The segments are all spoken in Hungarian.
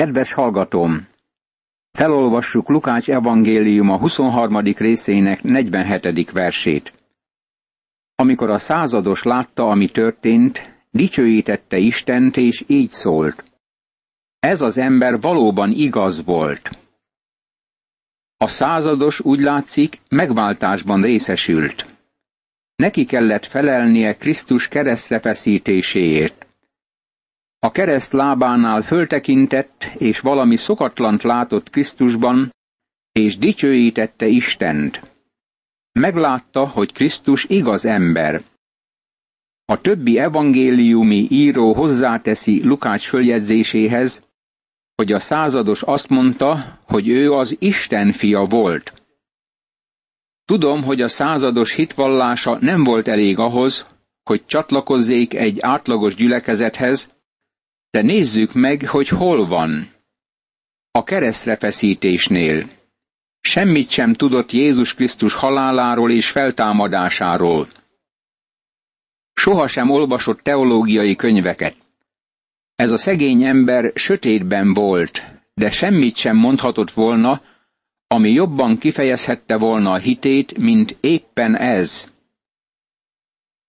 Kedves hallgatóm! Felolvassuk Lukács evangéliuma 23. részének 47. versét. Amikor a százados látta, ami történt, dicsőítette Istent, és így szólt. Ez az ember valóban igaz volt. A százados úgy látszik, megváltásban részesült. Neki kellett felelnie Krisztus keresztre feszítéséért. A kereszt lábánál föltekintett, és valami szokatlant látott Krisztusban, és dicsőítette Istent. Meglátta, hogy Krisztus igaz ember. A többi evangéliumi író hozzáteszi Lukács följegyzéséhez, hogy a százados azt mondta, hogy ő az Isten fia volt. Tudom, hogy a százados hitvallása nem volt elég ahhoz, hogy csatlakozzék egy átlagos gyülekezethez, de nézzük meg, hogy hol van. A keresztre feszítésnél. Semmit sem tudott Jézus Krisztus haláláról és feltámadásáról. Sohasem olvasott teológiai könyveket. Ez a szegény ember sötétben volt, de semmit sem mondhatott volna, ami jobban kifejezhette volna a hitét, mint éppen ez.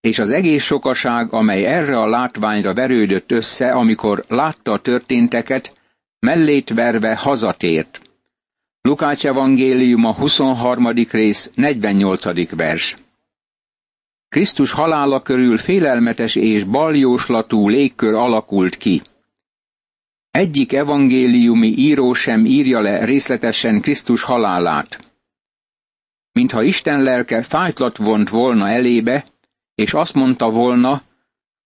És az egész sokaság, amely erre a látványra verődött össze, amikor látta a történteket, mellét verve hazatért. Lukács evangéliuma 23. rész 48. vers. Krisztus halála körül félelmetes és baljóslatú légkör alakult ki. Egyik evangéliumi író sem írja le részletesen Krisztus halálát. Mintha Isten lelke fájtlat vont volna elébe, és azt mondta volna,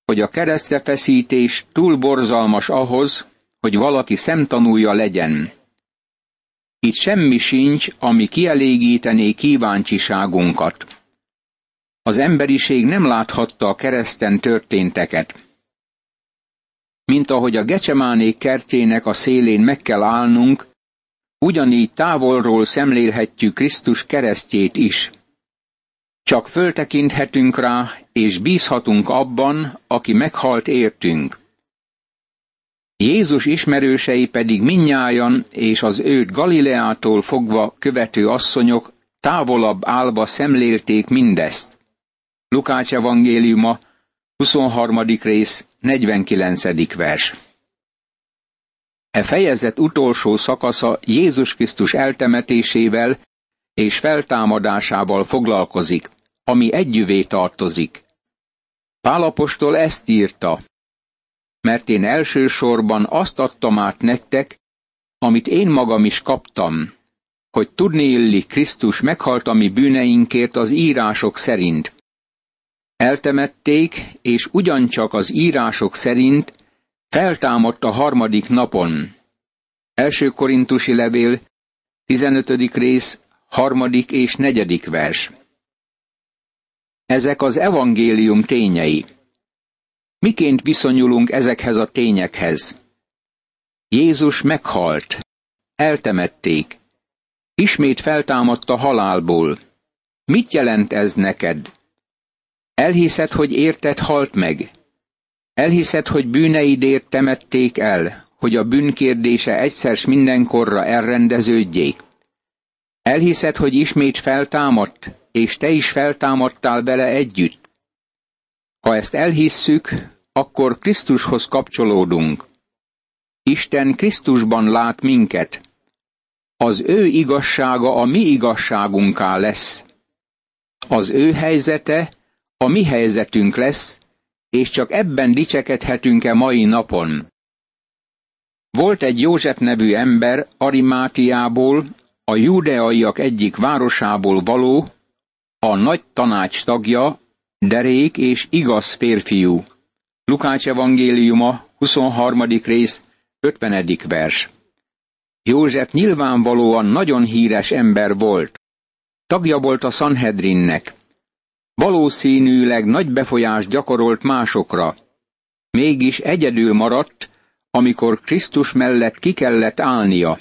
hogy a keresztre feszítés túl borzalmas ahhoz, hogy valaki szemtanúja legyen. Itt semmi sincs, ami kielégítené kíváncsiságunkat. Az emberiség nem láthatta a kereszten történteket. Mint ahogy a gecsemánék kertjének a szélén meg kell állnunk, ugyanígy távolról szemlélhetjük Krisztus keresztjét is. Csak föltekinthetünk rá, és bízhatunk abban, aki meghalt értünk. Jézus ismerősei pedig minnyájan és az őt Galileától fogva követő asszonyok távolabb állva szemlélték mindezt. Lukács evangéliuma, 23. rész, 49. vers. E fejezet utolsó szakasza Jézus Krisztus eltemetésével és feltámadásával foglalkozik, ami együvé tartozik. Pálapostól ezt írta, mert én elsősorban azt adtam át nektek, amit én magam is kaptam, hogy tudni illi Krisztus meghalt a mi bűneinkért az írások szerint, Eltemették, és ugyancsak az írások szerint feltámadt a harmadik napon. Első korintusi levél, 15. rész, harmadik és negyedik vers. Ezek az evangélium tényei. Miként viszonyulunk ezekhez a tényekhez? Jézus meghalt, eltemették, ismét feltámadt a halálból. Mit jelent ez neked? Elhiszed, hogy érted halt meg. Elhiszed, hogy bűneidért temették el, hogy a bűnkérdése egyszer s mindenkorra elrendeződjék. Elhiszed, hogy ismét feltámadt, és te is feltámadtál vele együtt. Ha ezt elhisszük, akkor Krisztushoz kapcsolódunk. Isten Krisztusban lát minket. Az ő igazsága a mi igazságunká lesz. Az ő helyzete a mi helyzetünk lesz, és csak ebben dicsekedhetünk-e mai napon. Volt egy József nevű ember Arimátiából, a júdeaiak egyik városából való, a nagy tanács tagja, derék és igaz férfiú. Lukács evangéliuma, 23. rész, 50. vers. József nyilvánvalóan nagyon híres ember volt. Tagja volt a Sanhedrinnek. Valószínűleg nagy befolyást gyakorolt másokra. Mégis egyedül maradt, amikor Krisztus mellett ki kellett állnia.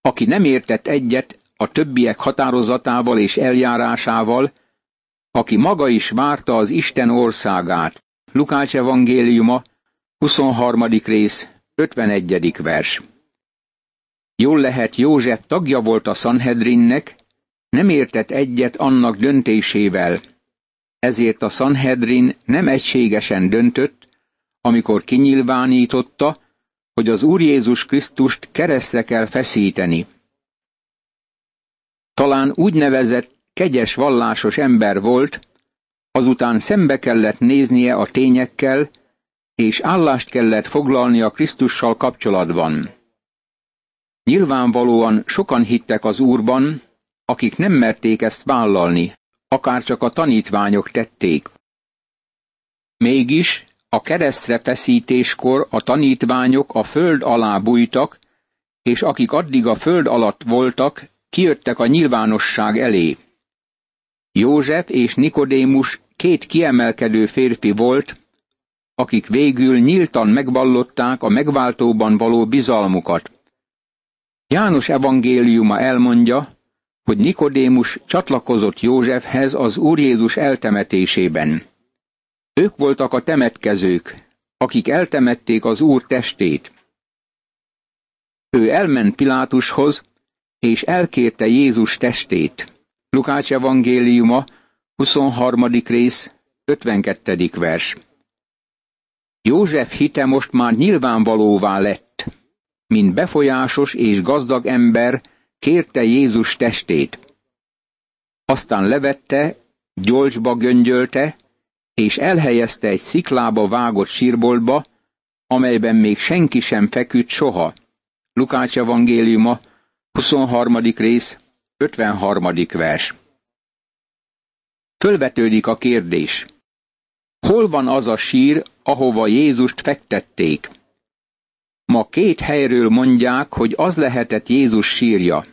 Aki nem értett egyet a többiek határozatával és eljárásával, aki maga is várta az Isten országát. Lukács evangéliuma, 23. rész, 51. vers. Jól lehet József tagja volt a Sanhedrinnek, nem értett egyet annak döntésével, ezért a Sanhedrin nem egységesen döntött, amikor kinyilvánította, hogy az Úr Jézus Krisztust keresztre kell feszíteni. Talán úgynevezett kegyes vallásos ember volt, azután szembe kellett néznie a tényekkel, és állást kellett foglalni a Krisztussal kapcsolatban. Nyilvánvalóan sokan hittek az Úrban, akik nem merték ezt vállalni, akár csak a tanítványok tették. Mégis a keresztre feszítéskor a tanítványok a föld alá bújtak, és akik addig a föld alatt voltak, kijöttek a nyilvánosság elé. József és Nikodémus két kiemelkedő férfi volt, akik végül nyíltan megvallották a megváltóban való bizalmukat. János evangéliuma elmondja, hogy Nikodémus csatlakozott Józsefhez az Úr Jézus eltemetésében. Ők voltak a temetkezők, akik eltemették az Úr testét. Ő elment Pilátushoz, és elkérte Jézus testét. Lukács evangéliuma, 23. rész, 52. vers. József hite most már nyilvánvalóvá lett. Mint befolyásos és gazdag ember kérte Jézus testét. Aztán levette, gyolcsba göngyölte, és elhelyezte egy sziklába vágott sírboltba, amelyben még senki sem feküdt soha. Lukács evangéliuma, 23. rész, 53. vers. Fölvetődik a kérdés. Hol van az a sír, ahova Jézust fektették? Ma két helyről mondják, hogy az lehetett Jézus sírja.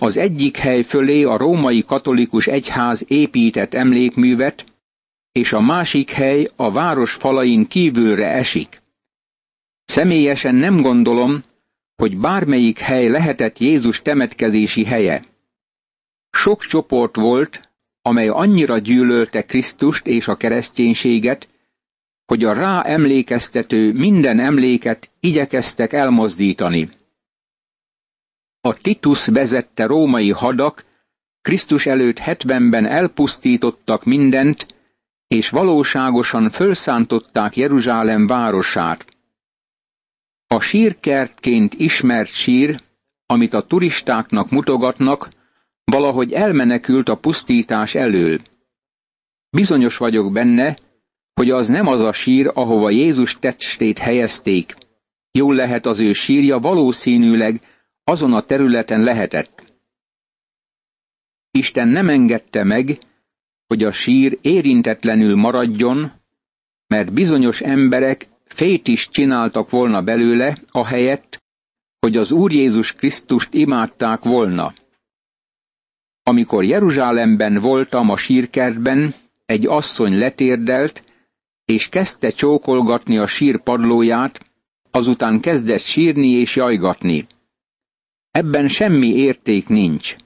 Az egyik hely fölé a római katolikus egyház épített emlékművet, és a másik hely a város falain kívülre esik. Személyesen nem gondolom, hogy bármelyik hely lehetett Jézus temetkezési helye. Sok csoport volt, amely annyira gyűlölte Krisztust és a kereszténységet, hogy a rá emlékeztető minden emléket igyekeztek elmozdítani. A Titus vezette római hadak Krisztus előtt hetvenben elpusztítottak mindent, és valóságosan fölszántották Jeruzsálem városát. A sírkertként ismert sír, amit a turistáknak mutogatnak, valahogy elmenekült a pusztítás elől. Bizonyos vagyok benne, hogy az nem az a sír, ahova Jézus testét helyezték. Jól lehet az ő sírja valószínűleg azon a területen lehetett. Isten nem engedte meg, hogy a sír érintetlenül maradjon, mert bizonyos emberek fét is csináltak volna belőle, ahelyett, hogy az Úr Jézus Krisztust imádták volna. Amikor Jeruzsálemben voltam a sírkertben, egy asszony letérdelt, és kezdte csókolgatni a sír padlóját, azután kezdett sírni és jajgatni. Ebben semmi érték nincs.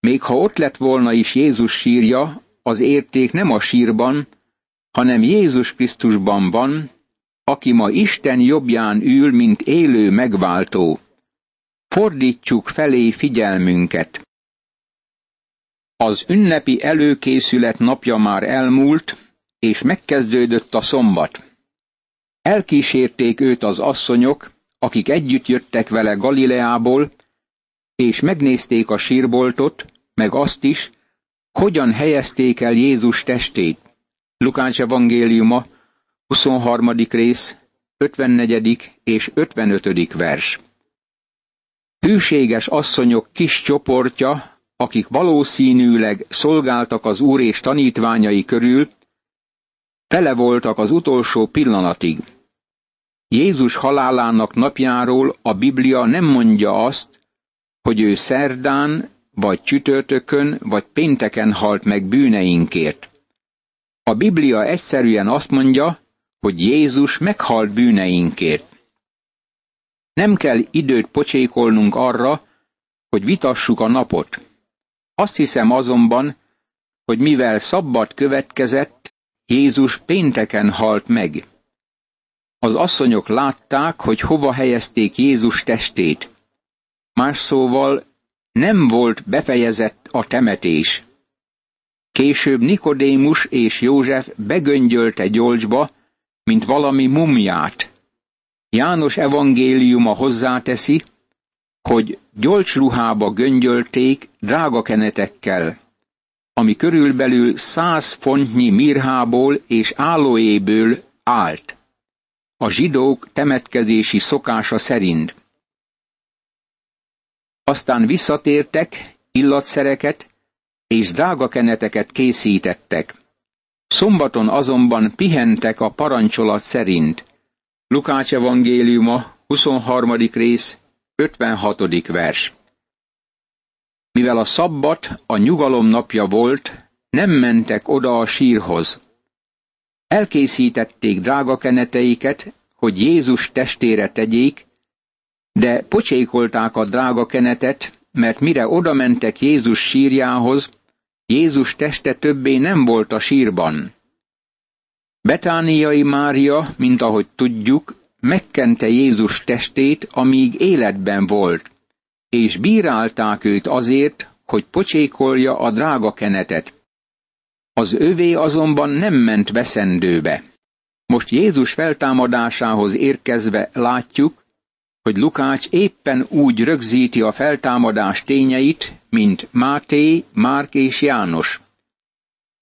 Még ha ott lett volna is Jézus sírja, az érték nem a sírban, hanem Jézus Krisztusban van, aki ma Isten jobbján ül, mint élő megváltó. Fordítsuk felé figyelmünket. Az ünnepi előkészület napja már elmúlt, és megkezdődött a szombat. Elkísérték őt az asszonyok, akik együtt jöttek vele Galileából, és megnézték a sírboltot, meg azt is, hogyan helyezték el Jézus testét. Lukács evangéliuma, 23. rész, 54. és 55. vers. Hűséges asszonyok kis csoportja, akik valószínűleg szolgáltak az Úr és tanítványai körül, tele voltak az utolsó pillanatig. Jézus halálának napjáról a Biblia nem mondja azt, hogy ő szerdán, vagy csütörtökön, vagy pénteken halt meg bűneinkért. A Biblia egyszerűen azt mondja, hogy Jézus meghalt bűneinkért. Nem kell időt pocsékolnunk arra, hogy vitassuk a napot. Azt hiszem azonban, hogy mivel szabbat következett, Jézus pénteken halt meg. Az asszonyok látták, hogy hova helyezték Jézus testét. Más szóval nem volt befejezett a temetés. Később Nikodémus és József begöngyölte gyolcsba, mint valami mumját. János evangéliuma hozzáteszi, hogy gyolcsruhába göngyölték drága kenetekkel, ami körülbelül száz fontnyi mirhából és állóéből állt. A zsidók temetkezési szokása szerint. Aztán visszatértek, illatszereket és drága keneteket készítettek. Szombaton azonban pihentek a parancsolat szerint. Lukács evangéliuma, 23. rész, 56. vers. Mivel a szabbat a nyugalom napja volt, nem mentek oda a sírhoz. Elkészítették drága keneteiket, hogy Jézus testére tegyék, de pocsékolták a drága kenetet, mert mire oda mentek Jézus sírjához, Jézus teste többé nem volt a sírban. Betániai Mária, mint ahogy tudjuk, megkente Jézus testét, amíg életben volt, és bírálták őt azért, hogy pocsékolja a drága kenetet. Az övé azonban nem ment veszendőbe. Most Jézus feltámadásához érkezve látjuk, hogy Lukács éppen úgy rögzíti a feltámadás tényeit, mint Máté, Márk és János.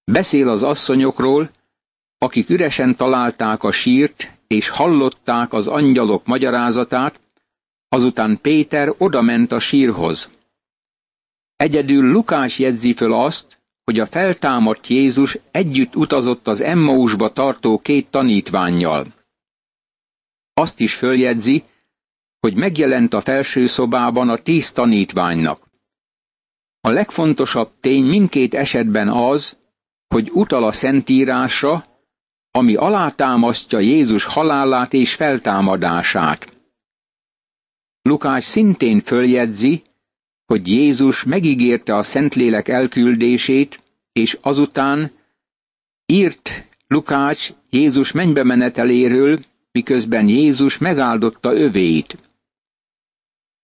Beszél az asszonyokról, akik üresen találták a sírt, és hallották az angyalok magyarázatát, azután Péter odament a sírhoz. Egyedül Lukás jegyzi föl azt, hogy a feltámadt Jézus együtt utazott az Emmausba tartó két tanítványjal. Azt is följegyzi, hogy megjelent a felső szobában a tíz tanítványnak. A legfontosabb tény mindkét esetben az, hogy utal a Szentírásra, ami alátámasztja Jézus halálát és feltámadását. Lukács szintén följegyzi, hogy Jézus megígérte a Szentlélek elküldését, és azután írt Lukács Jézus mennybe meneteléről, miközben Jézus megáldotta övéit.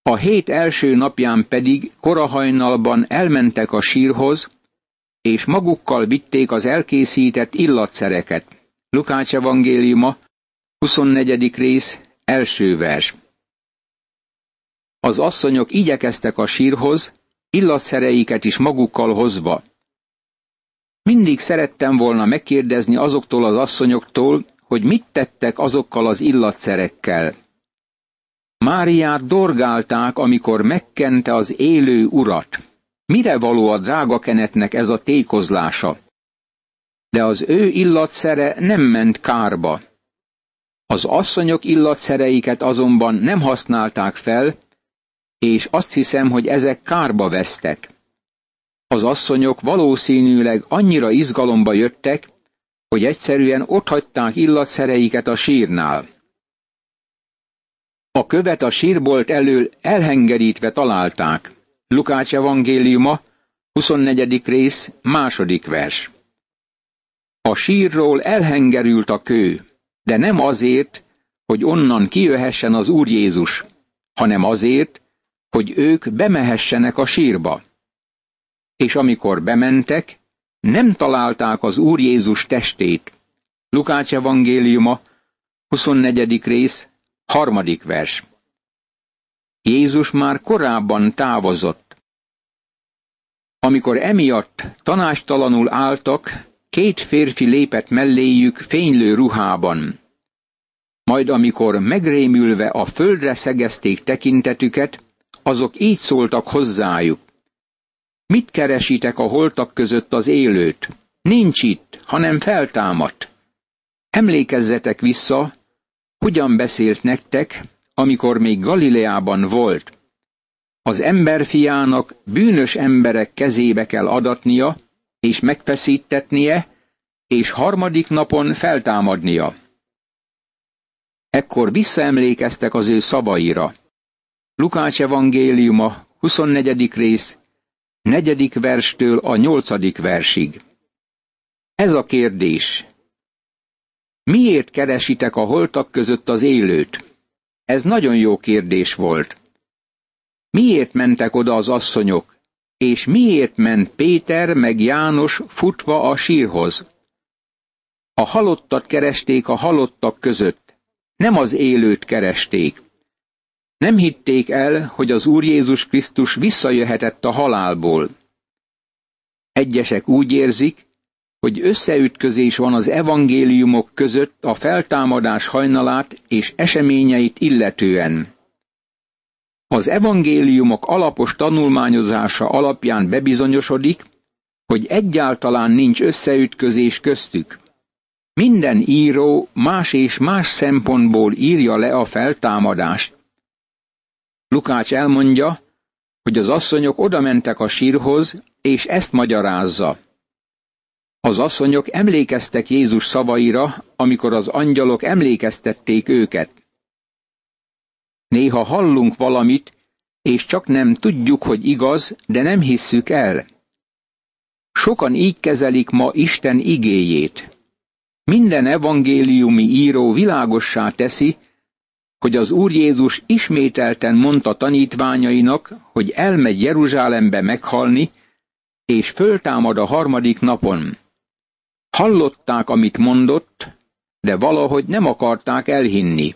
A hét első napján pedig korahajnalban elmentek a sírhoz, és magukkal vitték az elkészített illatszereket. Lukács evangéliuma, 24. rész, első vers. Az asszonyok igyekeztek a sírhoz, illatszereiket is magukkal hozva. Mindig szerettem volna megkérdezni azoktól az asszonyoktól, hogy mit tettek azokkal az illatszerekkel. Máriát dorgálták, amikor megkente az élő urat. Mire való a drága kenetnek ez a tékozlása? De az ő illatszere nem ment kárba. Az asszonyok illatszereiket azonban nem használták fel, és azt hiszem, hogy ezek kárba vesztek. Az asszonyok valószínűleg annyira izgalomba jöttek, hogy egyszerűen otthagyták illatszereiket a sírnál. A követ a sírbolt elől elhengerítve találták. Lukács evangéliuma, 24. rész, második vers. A sírról elhengerült a kő, de nem azért, hogy onnan kijöhessen az Úr Jézus, hanem azért, hogy ők bemehessenek a sírba. És amikor bementek, nem találták az Úr Jézus testét. Lukács evangéliuma, 24. rész, harmadik vers. Jézus már korábban távozott. Amikor emiatt tanástalanul álltak, két férfi lépett melléjük fénylő ruhában. Majd amikor megrémülve a földre szegezték tekintetüket, azok így szóltak hozzájuk. Mit keresitek a holtak között az élőt? Nincs itt, hanem feltámadt. Emlékezzetek vissza, hogyan beszélt nektek, amikor még Galileában volt. Az emberfiának bűnös emberek kezébe kell adatnia, és megfeszítetnie, és harmadik napon feltámadnia. Ekkor visszaemlékeztek az ő szavaira. Lukács evangéliuma, 24. rész, negyedik verstől a nyolcadik versig. Ez a kérdés. Miért keresitek a holtak között az élőt? Ez nagyon jó kérdés volt. Miért mentek oda az asszonyok, és miért ment Péter meg János futva a sírhoz? A halottat keresték a halottak között, nem az élőt keresték. Nem hitték el, hogy az Úr Jézus Krisztus visszajöhetett a halálból. Egyesek úgy érzik, hogy összeütközés van az evangéliumok között a feltámadás hajnalát és eseményeit illetően. Az evangéliumok alapos tanulmányozása alapján bebizonyosodik, hogy egyáltalán nincs összeütközés köztük. Minden író más és más szempontból írja le a feltámadást. Lukács elmondja, hogy az asszonyok odamentek a sírhoz, és ezt magyarázza. Az asszonyok emlékeztek Jézus szavaira, amikor az angyalok emlékeztették őket. Néha hallunk valamit, és csak nem tudjuk, hogy igaz, de nem hisszük el. Sokan így kezelik ma Isten igéjét. Minden evangéliumi író világossá teszi, hogy az Úr Jézus ismételten mondta tanítványainak, hogy elmegy Jeruzsálembe meghalni, és föltámad a harmadik napon. Hallották, amit mondott, de valahogy nem akarták elhinni.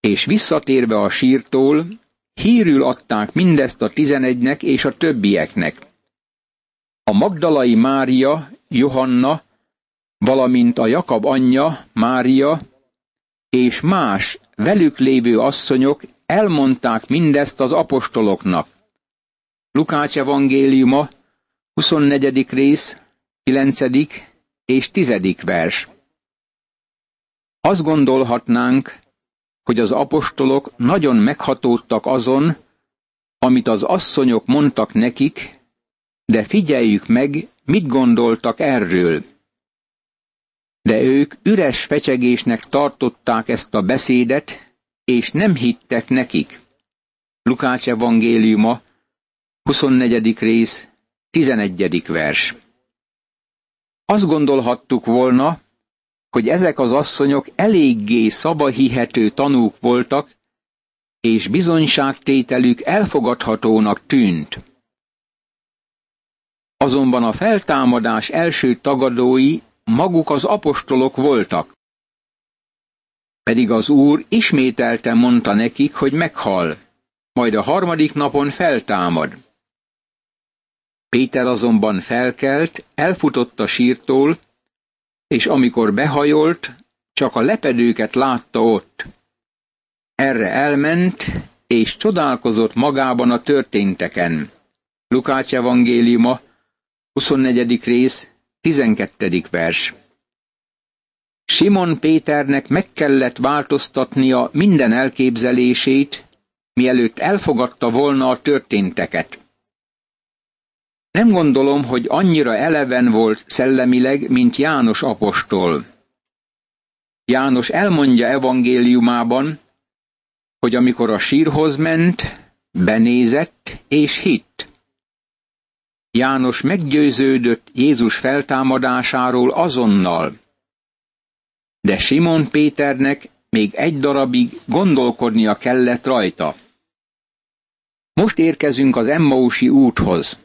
És visszatérve a sírtól, hírül adták mindezt a tizenegynek és a többieknek. A Magdalai Mária, Johanna, valamint a Jakab anyja, Mária, és más velük lévő asszonyok elmondták mindezt az apostoloknak. Lukács evangéliuma, 24. rész, 9. és 10. vers. Azt gondolhatnánk, hogy az apostolok nagyon meghatódtak azon, amit az asszonyok mondtak nekik, de figyeljük meg, mit gondoltak erről. De ők üres fecsegésnek tartották ezt a beszédet, és nem hittek nekik. Lukács evangéliuma, 24. rész, 11. vers. Azt gondolhattuk volna, hogy ezek az asszonyok eléggé szabahihető tanúk voltak, és bizonyságtételük elfogadhatónak tűnt. Azonban a feltámadás első tagadói maguk az apostolok voltak. Pedig az Úr ismételten mondta nekik, hogy meghal, majd a harmadik napon feltámad. Péter azonban felkelt, elfutott a sírtól, és amikor behajolt, csak a lepedőket látta ott. Erre elment, és csodálkozott magában a történteken. Lukács evangéliuma, 24. rész, 12. vers. Simon Péternek meg kellett változtatnia minden elképzelését, mielőtt elfogadta volna a történteket. Nem gondolom, hogy annyira eleven volt szellemileg, mint János apostol. János elmondja evangéliumában, hogy amikor a sírhoz ment, benézett és hitt. János meggyőződött Jézus feltámadásáról azonnal. De Simon Péternek még egy darabig gondolkodnia kellett rajta. Most érkezünk az Emmausi úthoz.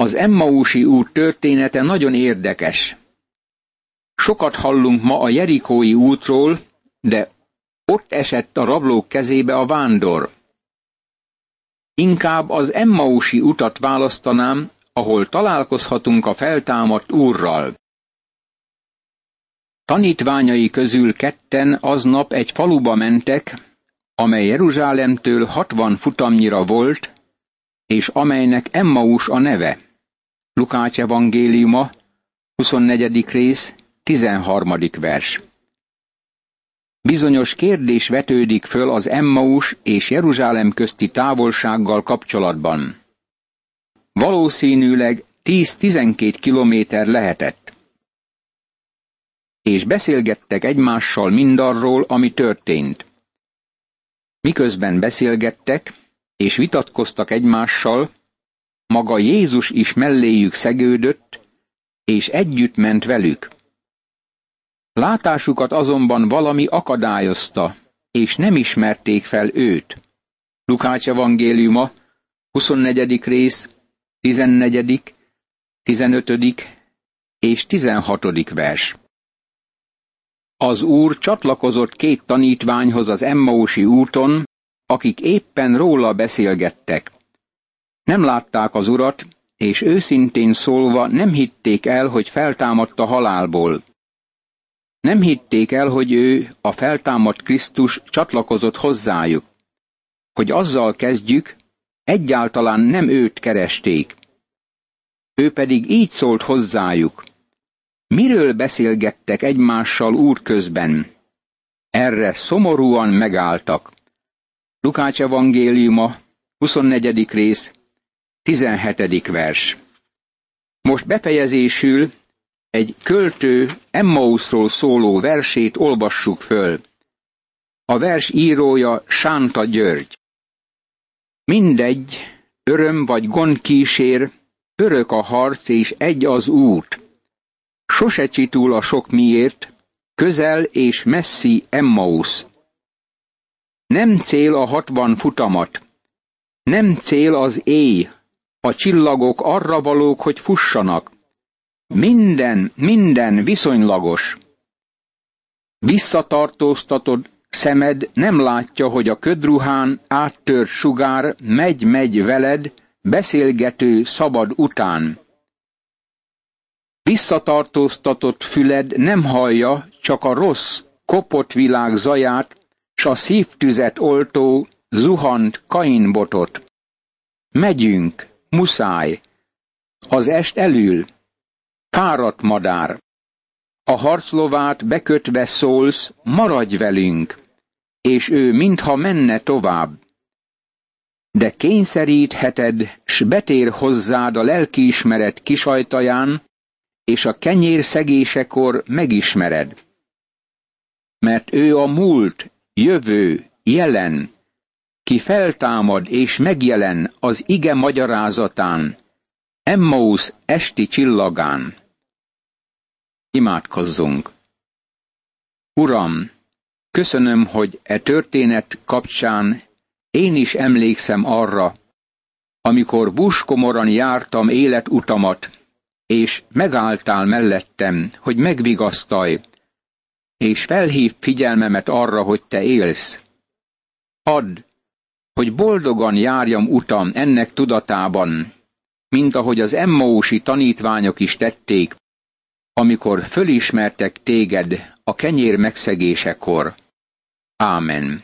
Az Emmausi út története nagyon érdekes. Sokat hallunk ma a Jerikói útról, de ott esett a rablók kezébe a vándor. Inkább az Emmausi utat választanám, ahol találkozhatunk a feltámadt úrral. Tanítványai közül ketten aznap egy faluba mentek, amely Jeruzsálemtől hatvan futamnyira volt, és amelynek Emmaus a neve. Lukács evangéliuma, 24. rész, 13. vers. Bizonyos kérdés vetődik föl az Emmaus és Jeruzsálem közti távolsággal kapcsolatban. Valószínűleg 10-12 kilométer lehetett. És beszélgettek egymással mindarról, ami történt. Miközben beszélgettek, és vitatkoztak egymással, maga Jézus is melléjük szegődött, és együtt ment velük. Látásukat azonban valami akadályozta, és nem ismerték fel őt. Lukács evangéliuma, 24. rész, 14., 15. és 16. vers. Az úr csatlakozott két tanítványhoz az Emmausi úton, akik éppen róla beszélgettek. Nem látták az urat, és őszintén szólva nem hitték el, hogy feltámadt a halálból. Nem hitték el, hogy ő, a feltámadt Krisztus csatlakozott hozzájuk. Hogy azzal kezdjük, egyáltalán nem őt keresték. Ő pedig így szólt hozzájuk. Miről beszélgettek egymással úr közben? Erre szomorúan megálltak. Lukács evangéliuma, 24. rész, 17. vers. Most befejezésül egy költő Emmausról szóló versét olvassuk föl. A vers írója Sánta György. Mindegy, öröm vagy gond kísér, örök a harc és egy az út. Sose csitul a sok miért, közel és messzi Emmaus. Nem cél a hatvan futamat, nem cél az éj, a csillagok arra valók, hogy fussanak. Minden, minden viszonylagos. Visszatartóztatod szemed nem látja, hogy a ködruhán áttört sugár megy-megy veled, beszélgető szabad után. Visszatartóztatott füled nem hallja, csak a rossz, kopott világ zaját, s a szívtüzet oltó, zuhant kainbotot. Megyünk, muszáj. Az est elül. Fáradt madár. A harclovát bekötve szólsz, maradj velünk, és ő mintha menne tovább. De kényszerítheted, s betér hozzád a lelkiismeret kisajtaján, és a kenyér szegésekor megismered. Mert ő a múlt, jövő, jelen, ki feltámad és megjelen az ige magyarázatán, Emmaus esti csillagán. Imádkozzunk! Uram, köszönöm, hogy e történet kapcsán én is emlékszem arra, amikor buskomoran jártam életutamat, és megálltál mellettem, hogy megvigasztalj, és felhív figyelmemet arra, hogy te élsz. Add, hogy boldogan járjam utam ennek tudatában, mint ahogy az Emmausi tanítványok is tették, amikor fölismertek téged a kenyér megszegésekor. Ámen.